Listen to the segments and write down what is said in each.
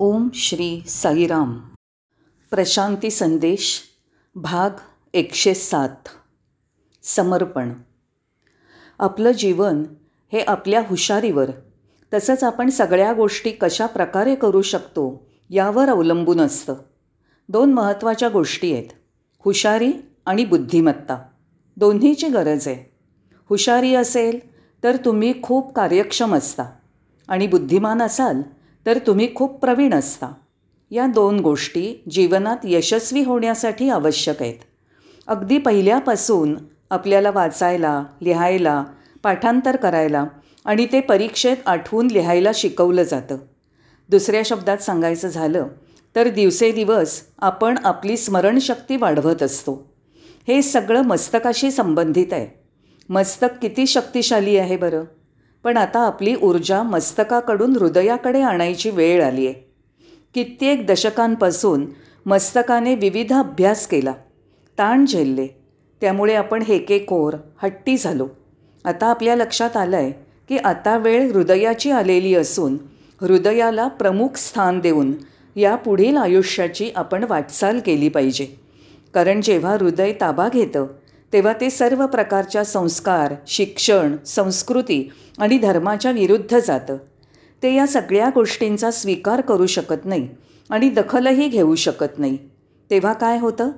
ओम श्री साईराम. प्रशांती संदेश भाग एकशे सात. समर्पण. आपलं जीवन हे आपल्या हुशारीवर तसंच आपण सगळ्या गोष्टी कशा प्रकारे करू शकतो यावर अवलंबून असतं. दोन महत्त्वाच्या गोष्टी आहेत हुशारी आणि बुद्धिमत्ता. दोन्हीची गरज आहे. हुशारी असेल तर तुम्ही खूप कार्यक्षम असता आणि बुद्धिमान असाल तर तुम्ही खूप प्रवीण असता. या दोन गोष्टी जीवनात यशस्वी होण्यासाठी आवश्यक आहेत. अगदी पहिल्यापासून आपल्याला वाचायला लिहायला पाठांतर करायला आणि ते परीक्षेत आठवून लिहायला शिकवलं जातं. दुसऱ्या शब्दात सांगायचं झालं तर दिवसेदिवस आपण आपली स्मरणशक्ती वाढवत असतो. हे सगळं मस्तकाशी संबंधित आहे. मस्तक किती शक्तिशाली आहे बरं? पण आता आपली ऊर्जा मस्तकाकडून हृदयाकडे आणायची वेळ आली आहे कित्येक दशकांपासून मस्तकाने विविध अभ्यास केला. ताण झेलले. त्यामुळे आपण हेकेखोर हट्टी झालो. आता आपल्या लक्षात आलं आहे की आता वेळ हृदयाची आलेली असून हृदयाला प्रमुख स्थान देऊन या पुढील आयुष्याची आपण वाटचाल केली पाहिजे. कारण जेव्हा हृदय ताबा घेतं तेव्हा ते सर्व प्रकारच्या संस्कार शिक्षण संस्कृती आणि धर्माच्या विरुद्ध जातं. ते या सगळ्या गोष्टींचा स्वीकार करू शकत नाही आणि दखलही घेऊ शकत नाही. तेव्हा काय होतं?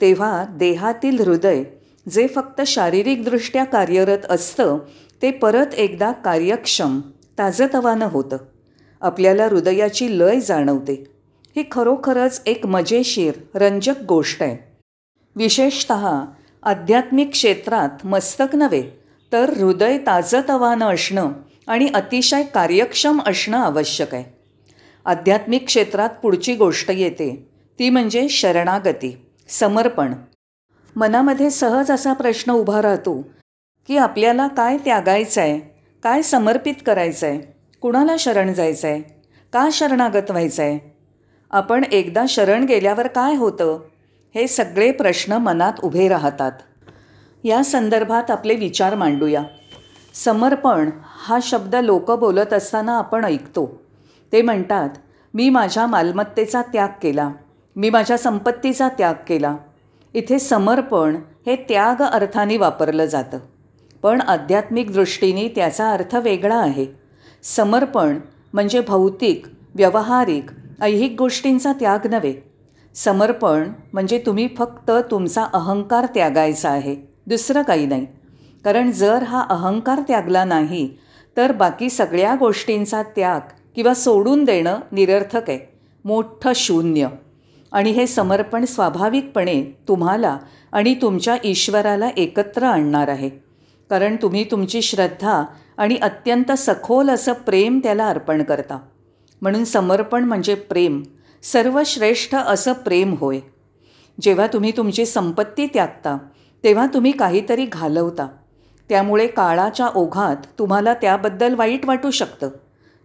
तेव्हा देहातील हृदय जे फक्त शारीरिकदृष्ट्या कार्यरत असतं ते परत एकदा कार्यक्षम ताजतवानं होतं. आपल्याला हृदयाची लय जाणवते. ही खरोखरच एक मजेशीर रंजक गोष्ट आहे. विशेषत आध्यात्मिक क्षेत्रात मस्तक नव्हे तर हृदय ताजतवानं असणं आणि अतिशय कार्यक्षम असणं आवश्यक आहे. आध्यात्मिक क्षेत्रात पुढची गोष्ट येते ती म्हणजे शरणागती समर्पण. मनामध्ये सहज असा प्रश्न उभा राहतो की आपल्याला काय त्यागायचं आहे काय समर्पित करायचं आहे कुणाला शरण जायचं आहे का शरणागत व्हायचं आहे आपण एकदा शरण गेल्यावर काय होतं? हे सगळे प्रश्न मनात उभे राहतात. या संदर्भात आपले विचार मांडूया. समर्पण हा शब्द लोक बोलत असताना आपण ऐकतो. ते म्हणतात मी माझ्या मालमत्तेचा त्याग केला. मी माझ्या संपत्तीचा त्याग केला. इथे समर्पण हे त्याग अर्थाने वापरलं जातं. पण आध्यात्मिक दृष्टीने त्याचा अर्थ वेगळा आहे. समर्पण म्हणजे भौतिक व्यावहारिक ऐहिक गोष्टींचा त्याग नव्हे. समर्पण म्हणजे तुम्ही फक्त तुमचा अहंकार त्यागायचा आहे. दुसरं काही नाही. कारण जर हा अहंकार त्यागला नाही तर बाकी सगळ्या गोष्टींचा त्याग किंवा सोडून देणं निरर्थक आहे. मोठं शून्य. आणि हे समर्पण स्वाभाविकपणे तुम्हाला आणि तुमच्या ईश्वराला एकत्र आणणार आहे. कारण तुम्ही तुमची श्रद्धा आणि अत्यंत सखोल असं प्रेम त्याला अर्पण करता. म्हणून समर्पण म्हणजे प्रेम. सर्वश्रेष्ठ असं प्रेम होय. जेव्हा तुम्ही तुमची संपत्ती त्यागता तेव्हा तुम्ही काहीतरी घालवता. त्यामुळे काळाच्या ओघात तुम्हाला त्याबद्दल वाईट वाटू शकतं.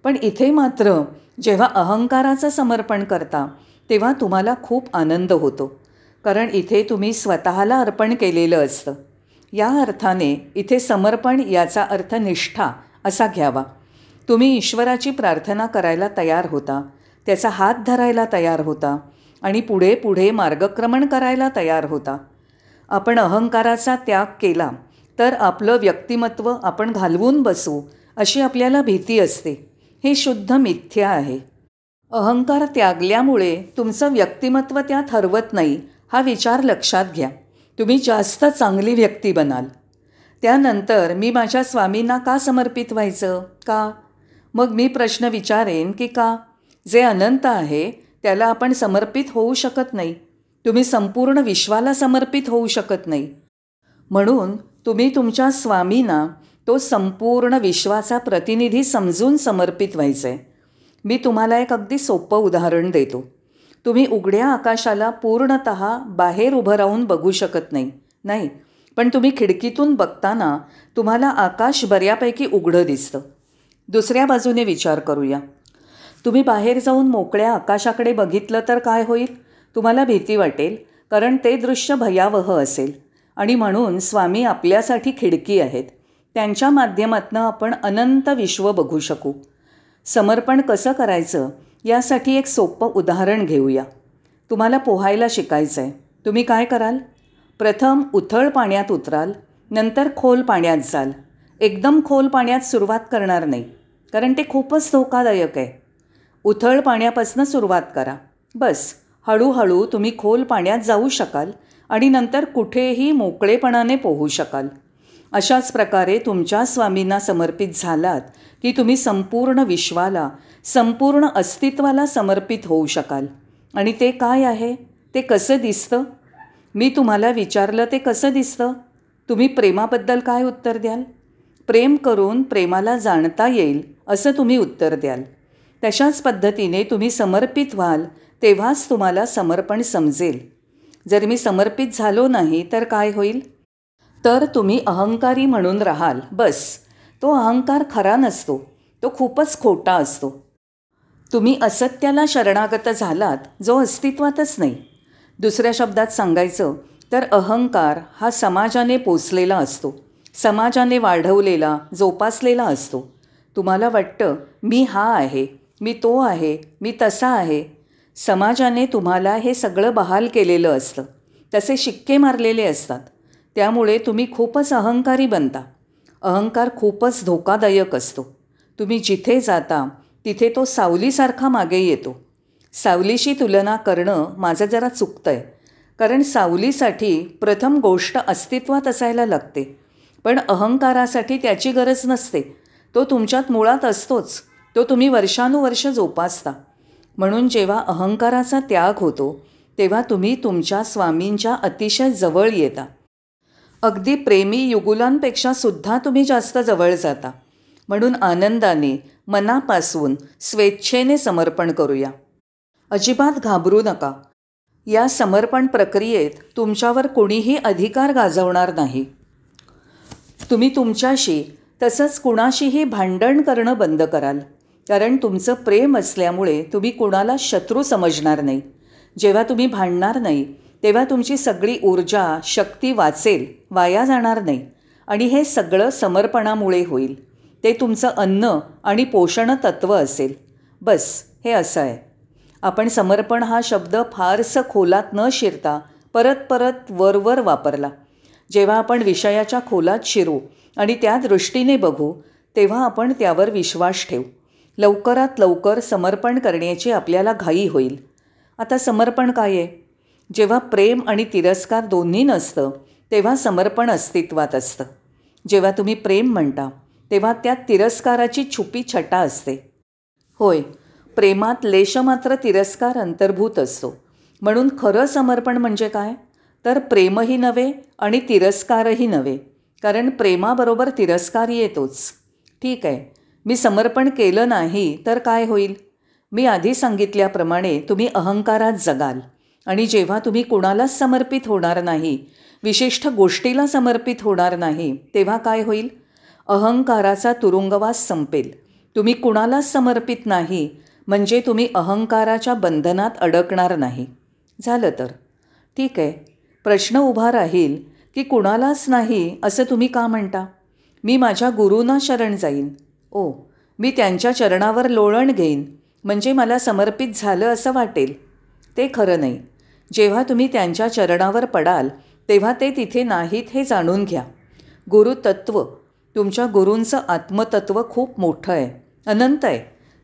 पण इथे मात्र जेव्हा अहंकाराचं समर्पण करता तेव्हा तुम्हाला खूप आनंद होतो. कारण इथे तुम्ही स्वतःला अर्पण केलेलं असतं. या अर्थाने इथे समर्पण याचा अर्थ निष्ठा असा घ्यावा. तुम्ही ईश्वराची प्रार्थना करायला तयार होता त्याचा हात धरायला तयार होता आणि पुढे पुढे मार्गक्रमण करायला तयार होता. आपण अहंकाराचा त्याग केला तर आपलं व्यक्तिमत्व आपण घालवून बसू अशी आपल्याला भीती असते. हे शुद्ध मिथ्या आहे. अहंकार त्यागल्यामुळे तुमचं व्यक्तिमत्व त्यात हरवत नाही हा विचार लक्षात घ्या. तुम्ही जास्त चांगली व्यक्ती बनाल. त्यानंतर मी माझ्या स्वामींना का समर्पित व्हायचं? का? मग मी प्रश्न विचारेन की का? जे अनंत आहे त्याला आपण समर्पित होऊ शकत नाही. तुम्ही संपूर्ण विश्वाला समर्पित होऊ शकत नाही. म्हणून तुम्ही तुमच्या स्वामींना तो संपूर्ण विश्वाचा प्रतिनिधी समजून समर्पित व्हायचं आहे मी तुम्हाला एक अगदी सोपं उदाहरण देतो. तुम्ही उघड्या आकाशाला पूर्णत बाहेर उभं राहून बघू शकत नाही नाही पण तुम्ही खिडकीतून बघताना तुम्हाला आकाश बऱ्यापैकी उघडं दिसतं. दुसऱ्या बाजूने विचार करूया. तुम्ही बाहेर जाऊन मोकळ्या आकाशाकडे बघितलं तर काय होईल? तुम्हाला भीती वाटेल कारण ते दृश्य भयावह असेल. आणि म्हणून स्वामी आपल्यासाठी खिडकी आहेत. त्यांच्या माध्यमातनं आपण अनंत विश्व बघू शकू. समर्पण कसं करायचं? यासाठी एक सोपं उदाहरण घेऊया. तुम्हाला पोहायला शिकायचं आहे तुम्ही काय कराल? प्रथम उथळ पाण्यात उतराल नंतर खोल पाण्यात जाल. एकदम खोल पाण्यात सुरुवात करणार नाही कारण ते खूपच धोकादायक आहे. उथळ पाण्यापासून सुरुवात करा. बस हळूहळू तुम्ही खोल पाण्यात जाऊ शकाल आणि नंतर कुठेही मोकळेपणाने पोहू शकाल. अशाच प्रकारे तुमच्या स्वामींना समर्पित झालात की तुम्ही संपूर्ण विश्वाला संपूर्ण अस्तित्वाला समर्पित होऊ शकाल. आणि ते काय आहे? ते कसं दिसतं? मी तुम्हाला विचारलं ते कसं दिसतं? तुम्ही प्रेमाबद्दल काय उत्तर द्याल? प्रेम करून प्रेमाला जाणता येईल असं तुम्ही उत्तर द्याल. तशाच पद्धतीने तुम्ही समर्पित व्हाल तेव्हाच तुम्हाला समर्पण समजेल. जर मी समर्पित झालो नाही तर काय होईल? तर तुम्ही अहंकारी म्हणून राहाल. बस. तो अहंकार खरा नसतो. तो खूपच खोटा असतो. तुम्ही असत्याला शरणागत झालात जो अस्तित्वातच नाही. दुसऱ्या शब्दात सांगायचं तर अहंकार हा समाजाने पोचलेला असतो. समाजाने वाढवलेला जोपासलेला असतो. तुम्हाला वाटतं मी हा आहे. मी तो आहे मी तसा आहे. समाजाने तुम्हाला हे सगळं बहाल केलेलं असतं. तसे शिक्के मारलेले असतात. त्यामुळे तुम्ही खूपच अहंकारी बनता. अहंकार खूपच धोकादायक असतो. तुम्ही जिथे जाता तिथे तो सावलीसारखा मागे येतो. सावलीशी तुलना करणं माझं जरा चुकतं आहे कारण सावलीसाठी प्रथम गोष्ट अस्तित्वात असायला लागते. पण अहंकारासाठी त्याची गरज नसते. तो तुमच्यात मुळात असतोच. तो तुम्ही वर्षानुवर्ष जोपासता. म्हणून जेव्हा अहंकाराचा त्याग होतो तेव्हा तुम्ही तुमच्या स्वामींच्या अतिशय जवळ येता. अगदी प्रेमी युगुलांपेक्षा सुद्धा तुम्ही जास्त जवळ जाता. म्हणून आनंदाने मनापासून स्वेच्छेने समर्पण करूया. अजिबात घाबरू नका. या समर्पण प्रक्रियेत तुमच्यावर कोणीही अधिकार गाजवणार नाही. तुम्ही तुमच्याशी तसंच कुणाशीही भांडण करणं बंद कराल. कारण तुमचं प्रेम असल्यामुळे तुम्ही कुणाला शत्रू समजणार नाही. जेव्हा तुम्ही भांडणार नाही तेव्हा तुमची सगळी ऊर्जा शक्ती वाचेल वाया जाणार नाही आणि हे सगळं समर्पणामुळे होईल. ते तुमचं अन्न आणि पोषण तत्त्व असेल. बस हे असं आहे. आपण समर्पण हा शब्द फारसं खोलात न शिरता परत परत वरवर वापरला. जेव्हा आपण विषयाच्या खोलात शिरू आणि त्या दृष्टीने बघू तेव्हा आपण त्यावर विश्वास ठेवू. लवकरात लवकर समर्पण करण्याची आपल्याला घाई होईल. आता समर्पण काय आहे? जेव्हा प्रेम आणि तिरस्कार दोन्ही नसतं तेव्हा समर्पण अस्तित्वात असतं. जेव्हा तुम्ही प्रेम म्हणता तेव्हा त्यात तिरस्काराची छुपी छटा असते. होय प्रेमात लेशमात्र तिरस्कार अंतर्भूत असतो. म्हणून खरं समर्पण म्हणजे काय? तर प्रेमही नव्हे आणि तिरस्कारही नव्हे. कारण प्रेमाबरोबर तिरस्कार येतोच. ठीक आहे. मी समर्पण केलं नाही तर काय होईल? मी आधी सांगितल्याप्रमाणे तुम्ही अहंकारात जगाल. आणि जेव्हा तुम्ही कुणालाच समर्पित होणार नाही विशिष्ट गोष्टीला समर्पित होणार नाही तेव्हा काय होईल? अहंकाराचा तुरुंगवास संपेल. तुम्ही कुणालाच समर्पित नाही म्हणजे तुम्ही अहंकाराच्या बंधनात अडकणार नाही. झालं तर. ठीक आहे. प्रश्न उभा राहील की कुणालाच नाही असं तुम्ही का म्हणता? मी माझ्या गुरूंना शरण जाईन. ओ मी त्यांच्या चरणावर लोळण घेईन. म्हणजे मला समर्पित झालं असं वाटेल. ते खरं नाही. जेव्हा तुम्ही त्यांच्या चरणावर पडाल तेव्हा ते तिथे नाहीत हे जाणून घ्या. गुरुतत्व तुमच्या गुरूंचं आत्मतत्व खूप मोठं आहे. अनंत आहे.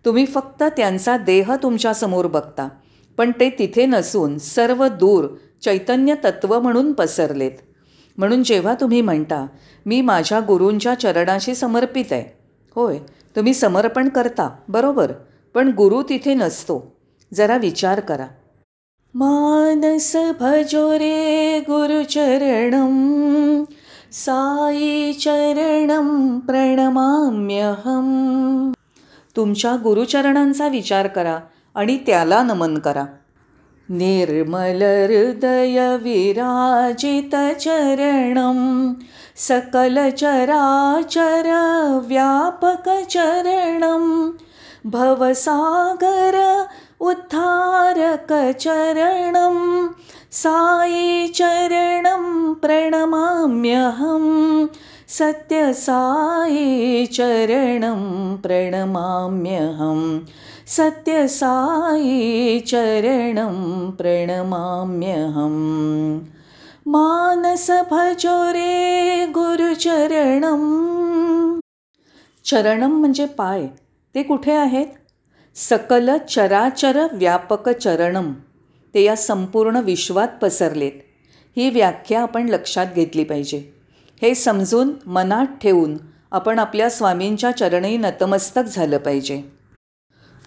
तुम्ही फक्त त्यांचा देह तुमच्यासमोर बघता. पण ते तिथे नसून सर्व दूर चैतन्य तत्व म्हणून पसरलेत. म्हणून जेव्हा तुम्ही म्हणता मी माझ्या गुरूंच्या चरणाशी समर्पित आहे होय तुम्ही समर्पण करता बरोबर पण गुरु तिथे नसतो. जरा विचार करा. मानस भजो रे गुरुचरणं साई चरणं प्रणमाम्यहम तुमच्या गुरुचरणांचा विचार करा आणि त्याला नमन करा. निर्मलहृदयविराजितचरणं सकलचराचरव्यापकचरणं भवसागर उद्धारकचरणं साई प्रणमाम्यहम् सत्य प्रणमाम्यहं चरणं प्रणमाम्यहं। सत्यसायी चरणं प्रणमाम्यहं। मानस भजो रे गुरुचरणं। चरणं म्हणजे पाय ते कुठे आहेत? सकल चराचर व्यापक चरणम ते या संपूर्ण विश्वात पसरलेत. ही व्याख्या आपण लक्षात घेतली पाहिजे. हे समजून मनात ठेवून आपण आपल्या स्वामींच्या चरणी नतमस्तक झालं पाहिजे.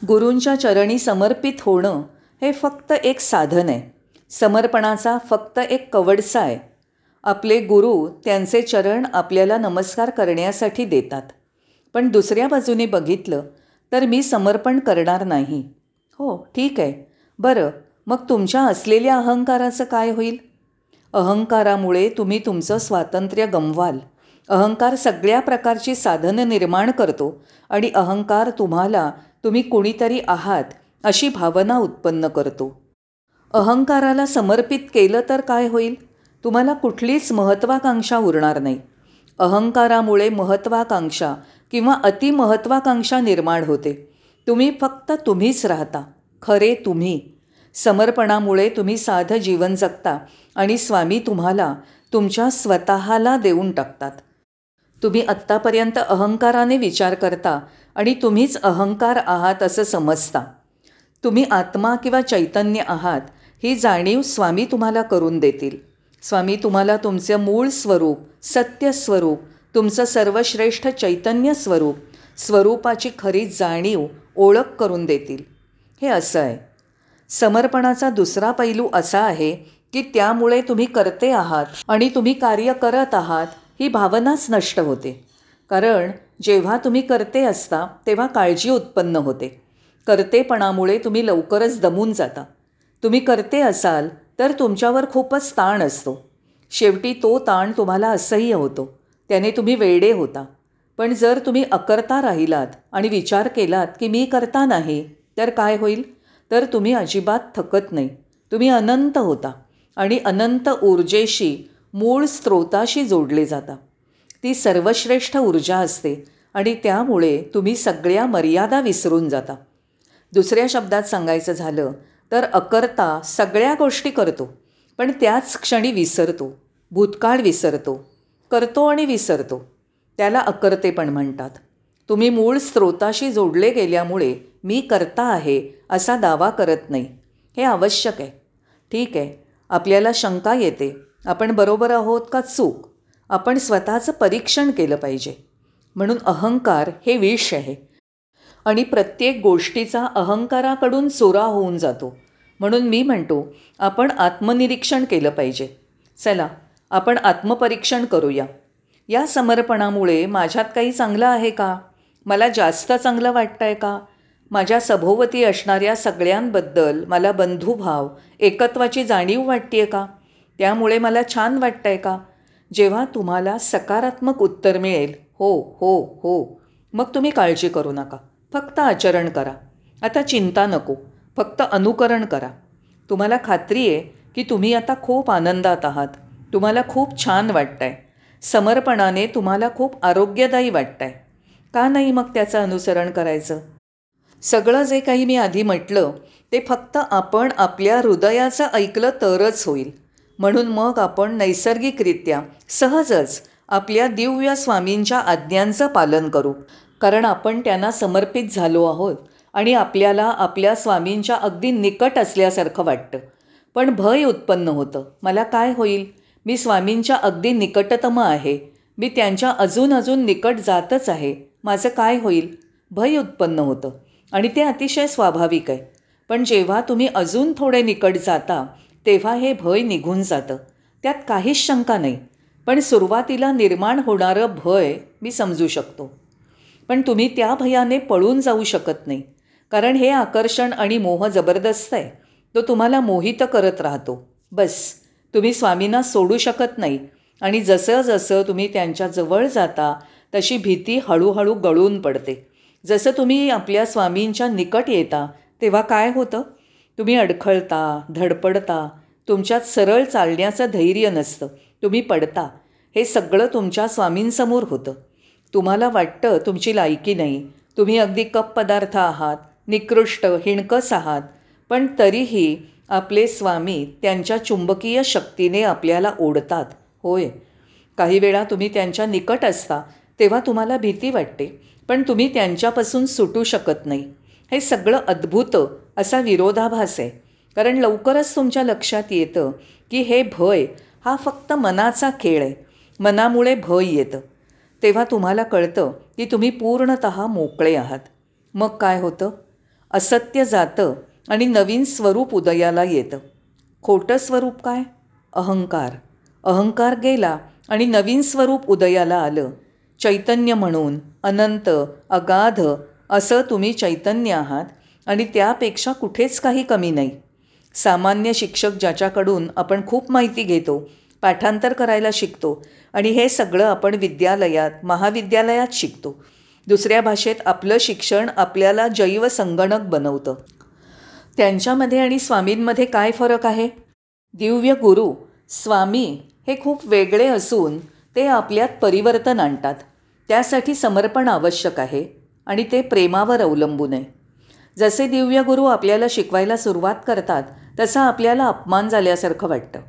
गुरूंच्या चरणी समर्पित होणं हे फक्त एक साधन आहे. समर्पणाचा फक्त एक कवडसा आहे. आपले गुरु त्यांचे चरण आपल्याला नमस्कार करण्यासाठी देतात. पण दुसऱ्या बाजूने बघितलं तर मी समर्पण करणार नाही. हो ठीक आहे. बरं मग तुमच्या असलेल्या अहंकाराचं काय होईल? अहंकारामुळे तुम्ही तुमचं स्वातंत्र्य गमवाल. अहंकार सगळ्या प्रकारची साधनं निर्माण करतो आणि अहंकार तुम्हाला तुम्ही कुणीतरी आहात अशी भावना उत्पन्न करतो. अहंकाराला समर्पित केलं तर काय होईल? तुम्हाला कुठलीच महत्त्वाकांक्षा उरणार नाही. अहंकारामुळे महत्त्वाकांक्षा किंवा अतिमहत्त्वाकांक्षा निर्माण होते. तुम्ही फक्त तुम्हीच राहता. खरे तुम्ही. समर्पणामुळे तुम्ही साधं जीवन जगता आणि स्वामी तुम्हाला तुमच्या स्वतःला देऊन टाकतात. तुम्ही आत्तापर्यंत अहंकाराने विचार करता आणि तुम्हीच अहंकार आहात असं समजता. तुम्ही आत्मा किंवा चैतन्य आहात ही जाणीव स्वामी तुम्हाला करून देतील. स्वामी तुम्हाला तुमचं मूळ स्वरूप सत्य स्वरूप तुमचं सर्वश्रेष्ठ चैतन्य स्वरूप स्वरूपाची खरी जाणीव ओळख करून देतील. हे असं आहे. समर्पणाचा दुसरा पैलू असा आहे की त्यामुळे तुम्ही करते आहात आणि तुम्ही कार्य करत आहात ही भावनाच नष्ट होते. कारण जेव्हा तुम्ही करते असता तेव्हा काळजी उत्पन्न होते. करतेपणामुळे तुम्ही लवकरच दमून जाता. तुम्ही करते असाल तर तुमच्यावर खूपच ताण असतो. शेवटी तो ताण तुम्हाला असह्य होतो. त्याने तुम्ही वेडे होता. पण जर तुम्ही अकर्ता राहिलात आणि विचार केलात की मी करता नाही तर काय होईल? तर तुम्ही अजिबात थकत नाही. तुम्ही अनंत होता आणि अनंत ऊर्जेशी मूळ स्रोताशी जोडले जाता. ती सर्वश्रेष्ठ ऊर्जा असते आणि त्यामुळे तुम्ही सगळ्या मर्यादा विसरून जाता. दुसऱ्या शब्दात सांगायचं झालं तर अकर्ता सगळ्या गोष्टी करतो पण त्याच क्षणी विसरतो भूतकाळ विसरतो करतो आणि विसरतो. त्याला अकर्तेपण म्हणतात. तुम्ही मूळ स्रोताशी जोडले गेल्यामुळे मी करता आहे असा दावा करत नाही. हे आवश्यक आहे. ठीक आहे. आपल्याला शंका येते. आपण बरोबर आहोत का चूक? आपण स्वतःचं परीक्षण केलं पाहिजे. म्हणून अहंकार हे विष आहे. आणि प्रत्येक गोष्टीचा अहंकाराकडून चोरा होऊन जातो. म्हणून मी म्हणतो आपण आत्मनिरीक्षण केलं पाहिजे. चला आपण आत्मपरीक्षण करूया. या समर्पणामुळे माझ्यात काही चांगलं आहे का? मला जास्त चांगलं वाटतं आहे का? माझ्या सभोवती असणाऱ्या सगळ्यांबद्दल मला बंधुभाव एकत्वाची जाणीव वाटते आहे का? त्यामुळे मला छान वाटतं आहे का? जेव्हा तुम्हाला सकारात्मक उत्तर मिळेल हो हो हो मग तुम्ही काळजी करू नका. फक्त आचरण करा. आता चिंता नको. फक्त अनुकरण करा. तुम्हाला खात्री आहे की तुम्ही आता खूप आनंदात आहात. तुम्हाला खूप छान वाटतं आहे समर्पणाने तुम्हाला खूप आरोग्यदायी वाटतं आहे का नाही मग त्याचं अनुसरण करायचं? सगळं जे काही मी आधी म्हटलं ते फक्त आपण आपल्या हृदयाचं ऐकलं तरच होईल. म्हणून मग आपण नैसर्गिकरित्या सहजच आपल्या दिव्य स्वामींच्या आज्ञांचं पालन करू. कारण आपण त्यांना समर्पित झालो आहोत आणि आपल्याला आपल्या स्वामींच्या अगदी निकट असल्यासारखं वाटतं. पण भय उत्पन्न होतं. मला काय होईल? मी स्वामींच्या अगदी निकटतम आहे. मी त्यांच्या अजून अजून निकट जातच आहे. माझं काय होईल? भय उत्पन्न होतं. आणि ते अतिशय स्वाभाविक आहे. पण जेव्हा तुम्ही अजून थोडे निकट जाता तेव्हा हे भय निघून जातं. त्यात काहीच शंका नाही. पण सुरुवातीला निर्माण होणारं भय मी समजू शकतो. पण तुम्ही त्या भयाने पळून जाऊ शकत नाही. कारण हे आकर्षण आणि मोह जबरदस्त आहे. तो तुम्हाला मोहित करत राहतो. बस. तुम्ही स्वामींना सोडू शकत नाही. आणि जसं जसं तुम्ही त्यांच्याजवळ जाता तशी भीती हळूहळू गळून पडते. जसं तुम्ही आपल्या स्वामींच्या निकट येता तेव्हा काय होतं? तुम्ही अडखळता धडपडता तुमच्यात सरळ चालण्याचं धैर्य नसतं तुम्ही पडता. हे सगळं तुमच्या स्वामींसमोर होतं. तुम्हाला वाटतं तुमची लायकी नाही. तुम्ही अगदी कप पदार्थ आहात निकृष्ट हिणकस आहात. पण तरीही आपले स्वामी त्यांच्या चुंबकीय शक्तीने आपल्याला ओढतात. होय. काही वेळा तुम्ही त्यांच्या निकट असता तेव्हा तुम्हाला भीती वाटते. पण तुम्ही त्यांच्यापासून सुटू शकत नाही. हे सगळं अद्भुत असा विरोधाभास आहे. कारण लवकरच तुमच्या लक्षात येतं की हे भय हा फक्त मनाचा खेळ आहे. मनामुळे भय येतं. तेव्हा तुम्हाला कळतं की तुम्ही पूर्णत मोकळे आहात. मग काय होतं? असत्य जातं आणि नवीन स्वरूप उदयाला येतं. खोटं स्वरूप काय? अहंकार. अहंकार गेला आणि नवीन स्वरूप उदयाला आलं. चैतन्य म्हणून अनंत अगाध असं तुम्ही चैतन्य आहात आणि त्यापेक्षा कुठेच काही कमी नाही. सामान्य शिक्षक ज्याच्याकडून आपण खूप माहिती घेतो पाठांतर करायला शिकतो आणि हे सगळं आपण विद्यालयात महाविद्यालयात शिकतो. दुसऱ्या भाषेत आपलं शिक्षण आपल्याला जैव संगणक बनवतं. त्यांच्यामध्ये आणि स्वामींमध्ये काय फरक आहे? दिव्य गुरु स्वामी हे खूप वेगळे असून ते आपल्यात परिवर्तन आणतात. त्यासाठी समर्पण आवश्यक आहे आणि ते प्रेमावर अवलंबून आहे. जसे दिव्य गुरु आपल्याला शिकवायला सुरुवात करतात तसा आपल्याला अपमान झाल्यासारखं वाटतं.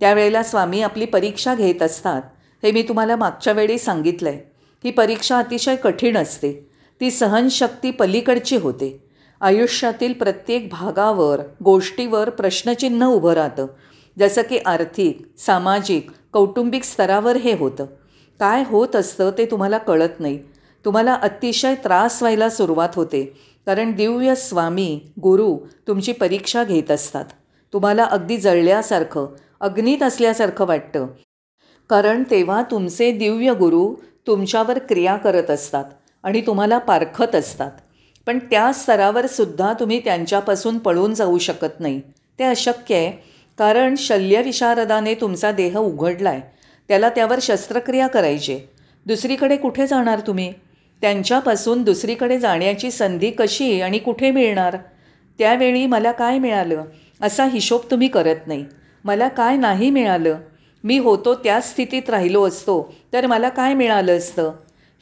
त्यावेळेला स्वामी आपली परीक्षा घेत असतात. हे मी तुम्हाला मागच्या वेळी सांगितलं आहे ही परीक्षा अतिशय कठीण असते. ती सहनशक्ती पलीकडची होते. आयुष्यातील प्रत्येक भागावर गोष्टीवर प्रश्नचिन्ह उभं राहतं. जसं की आर्थिक सामाजिक कौटुंबिक स्तरावर हे होतं. काय होत असतं ते तुम्हाला कळत नाही. तुम्हाला अतिशय त्रास व्हायला सुरुवात होते. कारण दिव्य स्वामी गुरु तुमची परीक्षा घेत असतात. तुम्हाला अगदी जळल्यासारखं अग्नीत असल्यासारखं वाटतं. कारण तेव्हा तुमचे दिव्य गुरु तुमच्यावर क्रिया करत असतात आणि तुम्हाला पारखत असतात. पण त्या स्तरावर सुद्धा तुम्ही त्यांच्यापासून पळून जाऊ शकत नाही. ते अशक्य आहे. कारण शल्यविशारदाने तुमचा देह उघडला आहे त्याला त्यावर शस्त्रक्रिया करायची. दुसरीकडे कुठे जाणार तुम्ही? त्यांच्यापासून दुसरीकडे जाण्याची संधी कशी आणि कुठे मिळणार? त्यावेळी मला काय मिळालं? असा हिशोब तुम्ही करत नाही. मला काय नाही मिळालं? मी होतो त्या स्थितीत राहिलो असतो तर मला काय मिळालं असतं?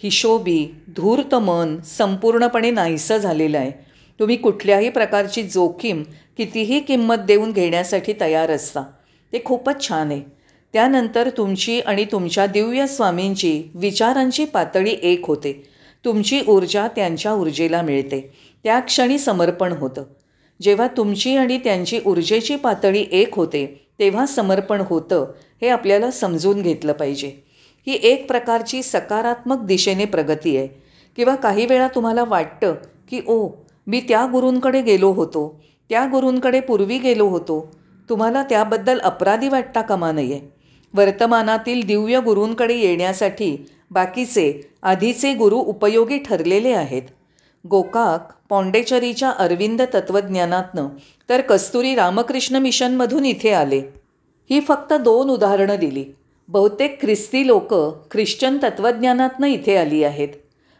हिशोबी धूर्त मन संपूर्णपणे नाहीसं झालेलं आहे. तुम्ही कुठल्याही प्रकारची जोखीम कितीही किंमत देऊन घेण्यासाठी तयार असता. ते खूपच छान आहे. त्यानंतर तुमची आणि तुमच्या दिव्य स्वामींची विचारांची पातळी एक होते. तुमची ऊर्जा त्यांच्या ऊर्जेला मिळते. त्या क्षणी समर्पण होतं. जेव्हा तुमची आणि त्यांची ऊर्जेची पातळी एक होते तेव्हा समर्पण होतं हे आपल्याला समजून घेतलं पाहिजे. ही एक प्रकारची सकारात्मक दिशेने प्रगती आहे. किंवा काही वेळा तुम्हाला वाटतं की ओ मी त्या गुरूंकडे गेलो होतो. त्या गुरूंकडे पूर्वी गेलो होतो. तुम्हाला त्याबद्दल अपराधी वाटता कामा नये. वर्तमानातील दिव्य गुरूंकडे येण्यासाठी बाकीचे आधीचे गुरु उपयोगी ठरलेले आहेत. गोकाक पॉंडेचरीच्या अरविंद तत्त्वज्ञानातनं तर कस्तुरी रामकृष्ण मिशनमधून इथे आले. ही फक्त दोन उदाहरणं दिली. बहुतेक ख्रिस्ती लोक ख्रिश्चन तत्त्वज्ञानातनं इथे आली आहेत.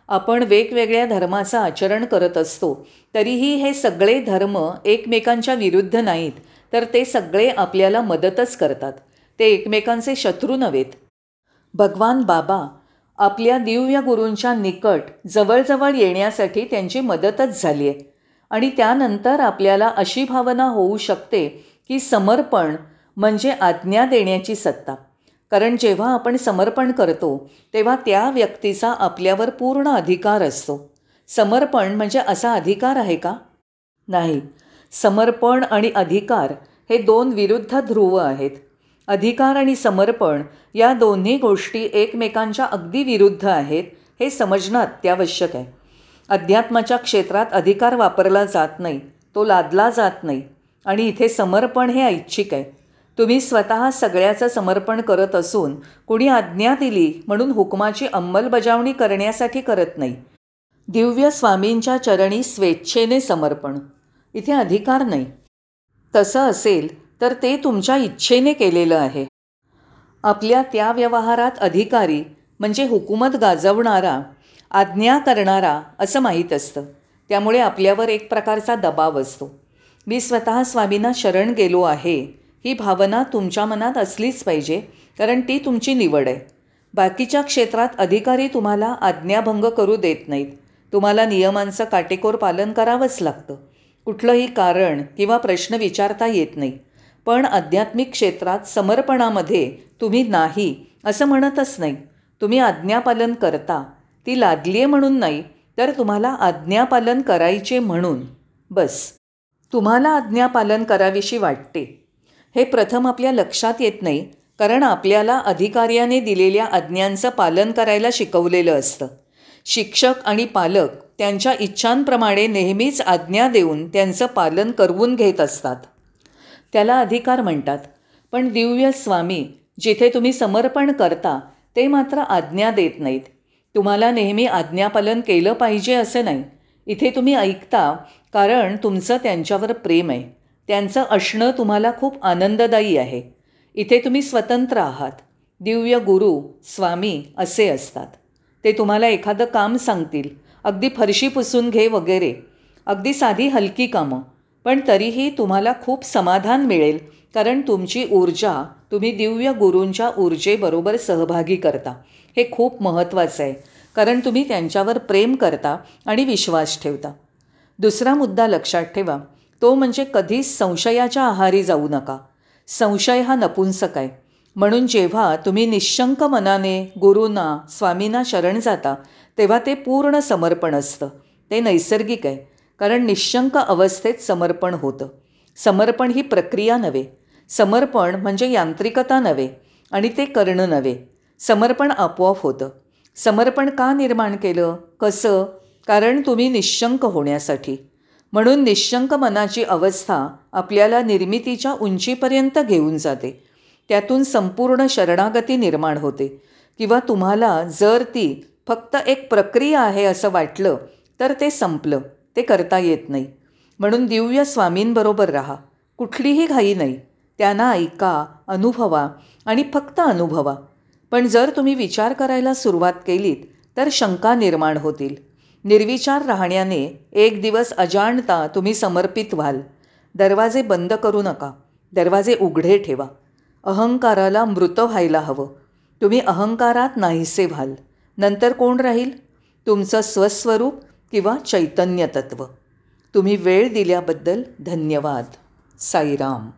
आपण वेगवेगळ्या धर्माचं आचरण करत असतो तरीही हे सगळे धर्म एकमेकांच्या विरुद्ध नाहीत तर ते सगळे आपल्याला मदतच करतात. ते एकमेकांचे शत्रू नव्हेत. भगवान बाबा आपल्या दिव्य गुरूंच्या निकट जवळजवळ येण्यासाठी त्यांची मदतच झाली आहे आणि त्यानंतर आपल्याला अशी भावना होऊ शकते की समर्पण म्हणजे आज्ञा देण्याची सत्ता. कारण जेव्हा आपण समर्पण करतो तेव्हा त्या व्यक्तीचा आपल्यावर पूर्ण अधिकार असतो. समर्पण म्हणजे असा अधिकार आहे का? नाही. समर्पण आणि अधिकार हे दोन विरुद्ध ध्रुव आहेत. अधिकार आणि समर्पण या दोन्ही गोष्टी एकमेकांच्या अगदी विरुद्ध आहेत हे समजणं अत्यावश्यक आहे. अध्यात्माच्या क्षेत्रात अधिकार वापरला जात नाही तो लादला जात नाही आणि इथे समर्पण हे ऐच्छिक आहे. तुम्ही स्वतः सगळ्याचं समर्पण करत असून कुणी आज्ञा दिली म्हणून हुकमाची अंमलबजावणी करण्यासाठी करत नाही. दिव्य स्वामींच्या चरणी स्वेच्छेने समर्पण. इथे अधिकार नाही. तसं असेल तर ते तुमच्या इच्छेने केलेलं आहे. आपल्या त्या व्यवहारात अधिकारी म्हणजे हुकूमत गाजवणारा आज्ञा करणारा असं माहीत असतं. त्यामुळे आपल्यावर एक प्रकारचा दबाव असतो. मी स्वतः स्वामींना शरण गेलो आहे. ही भावना तुमच्या मनात असलीच पाहिजे कारण ती तुमची निवड आहे. बाकीच्या क्षेत्रात अधिकारी तुम्हाला आज्ञाभंग करू देत नाहीत. तुम्हाला नियमांचं काटेकोर पालन करावंच लागतं. कुठलंही कारण किंवा प्रश्न विचारता येत नाही. पण आध्यात्मिक क्षेत्रात समर्पणामध्ये तुम्ही नाही असं म्हणतच नाही. तुम्ही आज्ञापालन करता. ती लादली आहे म्हणून नाही तर तुम्हाला आज्ञापालन करायचे म्हणून. बस. तुम्हाला आज्ञापालन कराविषयी वाटते. हे प्रथम आपल्या लक्षात येत नाही कारण आपल्याला अधिकाऱ्याने दिलेल्या आज्ञांचं पालन करायला शिकवलेलं असतं. शिक्षक आणि पालक त्यांच्या इच्छांप्रमाणे नेहमीच आज्ञा देऊन त्यांचं पालन करवून घेत असतात. त्याला अधिकार म्हणतात. पण दिव्य स्वामी जिथे तुम्ही समर्पण करता ते मात्र आज्ञा देत नाहीत. तुम्हाला नेहमी आज्ञापालन केलं पाहिजे असं नाही. इथे तुम्ही ऐकता कारण तुमचं त्यांच्यावर प्रेम आहे. त्यांचं असणं तुम्हाला खूप आनंददायी आहे. इथे तुम्ही स्वतंत्र आहात. दिव्य गुरु स्वामी असे असतात. ते तुम्हाला एखादं काम सांगतील. अगदी फरशी पुसून घे वगैरे. अगदी साधी हलकी कामं. पण तरीही तुम्हाला खूप समाधान मिळेल कारण तुमची ऊर्जा तुम्ही दिव्य गुरूंच्या ऊर्जेबरोबर सहभागी करता. हे खूप महत्त्वाचं आहे कारण तुम्ही त्यांच्यावर प्रेम करता आणि विश्वास ठेवता. दुसरा मुद्दा लक्षात ठेवा तो म्हणजे कधीच संशयाच्या आहारी जाऊ नका. संशय हा नपुंसक आहे. म्हणून जेव्हा तुम्ही निशंक मनाने गुरूंना स्वामींना शरण जाता तेव्हा ते पूर्ण समर्पण असतं. ते नैसर्गिक आहे. कारण निशंक अवस्थेत समर्पण होतं. समर्पण ही प्रक्रिया नव्हे. समर्पण म्हणजे यांत्रिकता नव्हे आणि ते करणं नव्हे. समर्पण आपोआप होतं. समर्पण का निर्माण केलं? कसं? कारण तुम्ही निशंक होण्यासाठी. म्हणून निशंक मनाची अवस्था आपल्याला निर्मितीच्या उंचीपर्यंत घेऊन जाते. त्यातून संपूर्ण शरणागती निर्माण होते. किंवा तुम्हाला जर ती फक्त एक प्रक्रिया आहे असं वाटलं तर ते संपलं. ते करता येत नाही. म्हणून दिव्य स्वामींबरोबर राहा. कुठलीही घाई नाही. त्यांना ऐका अनुभवा आणि फक्त अनुभवा. पण जर तुम्ही विचार करायला सुरुवात केलीत तर शंका निर्माण होतील. निर्विचार राहण्याने एक दिवस अजाणता तुम्ही समर्पित व्हाल. दरवाजे बंद करू नका. दरवाजे उघडे ठेवा. अहंकाराला मृत व्हायला हवं. तुम्ही अहंकारात नाहीसे व्हाल. नंतर कोण राहील? तुमचं स्वस्वरूप किंवा चैतन्य तत्व तुम्ही वेळ दिल्याबद्दल धन्यवाद. साईराम.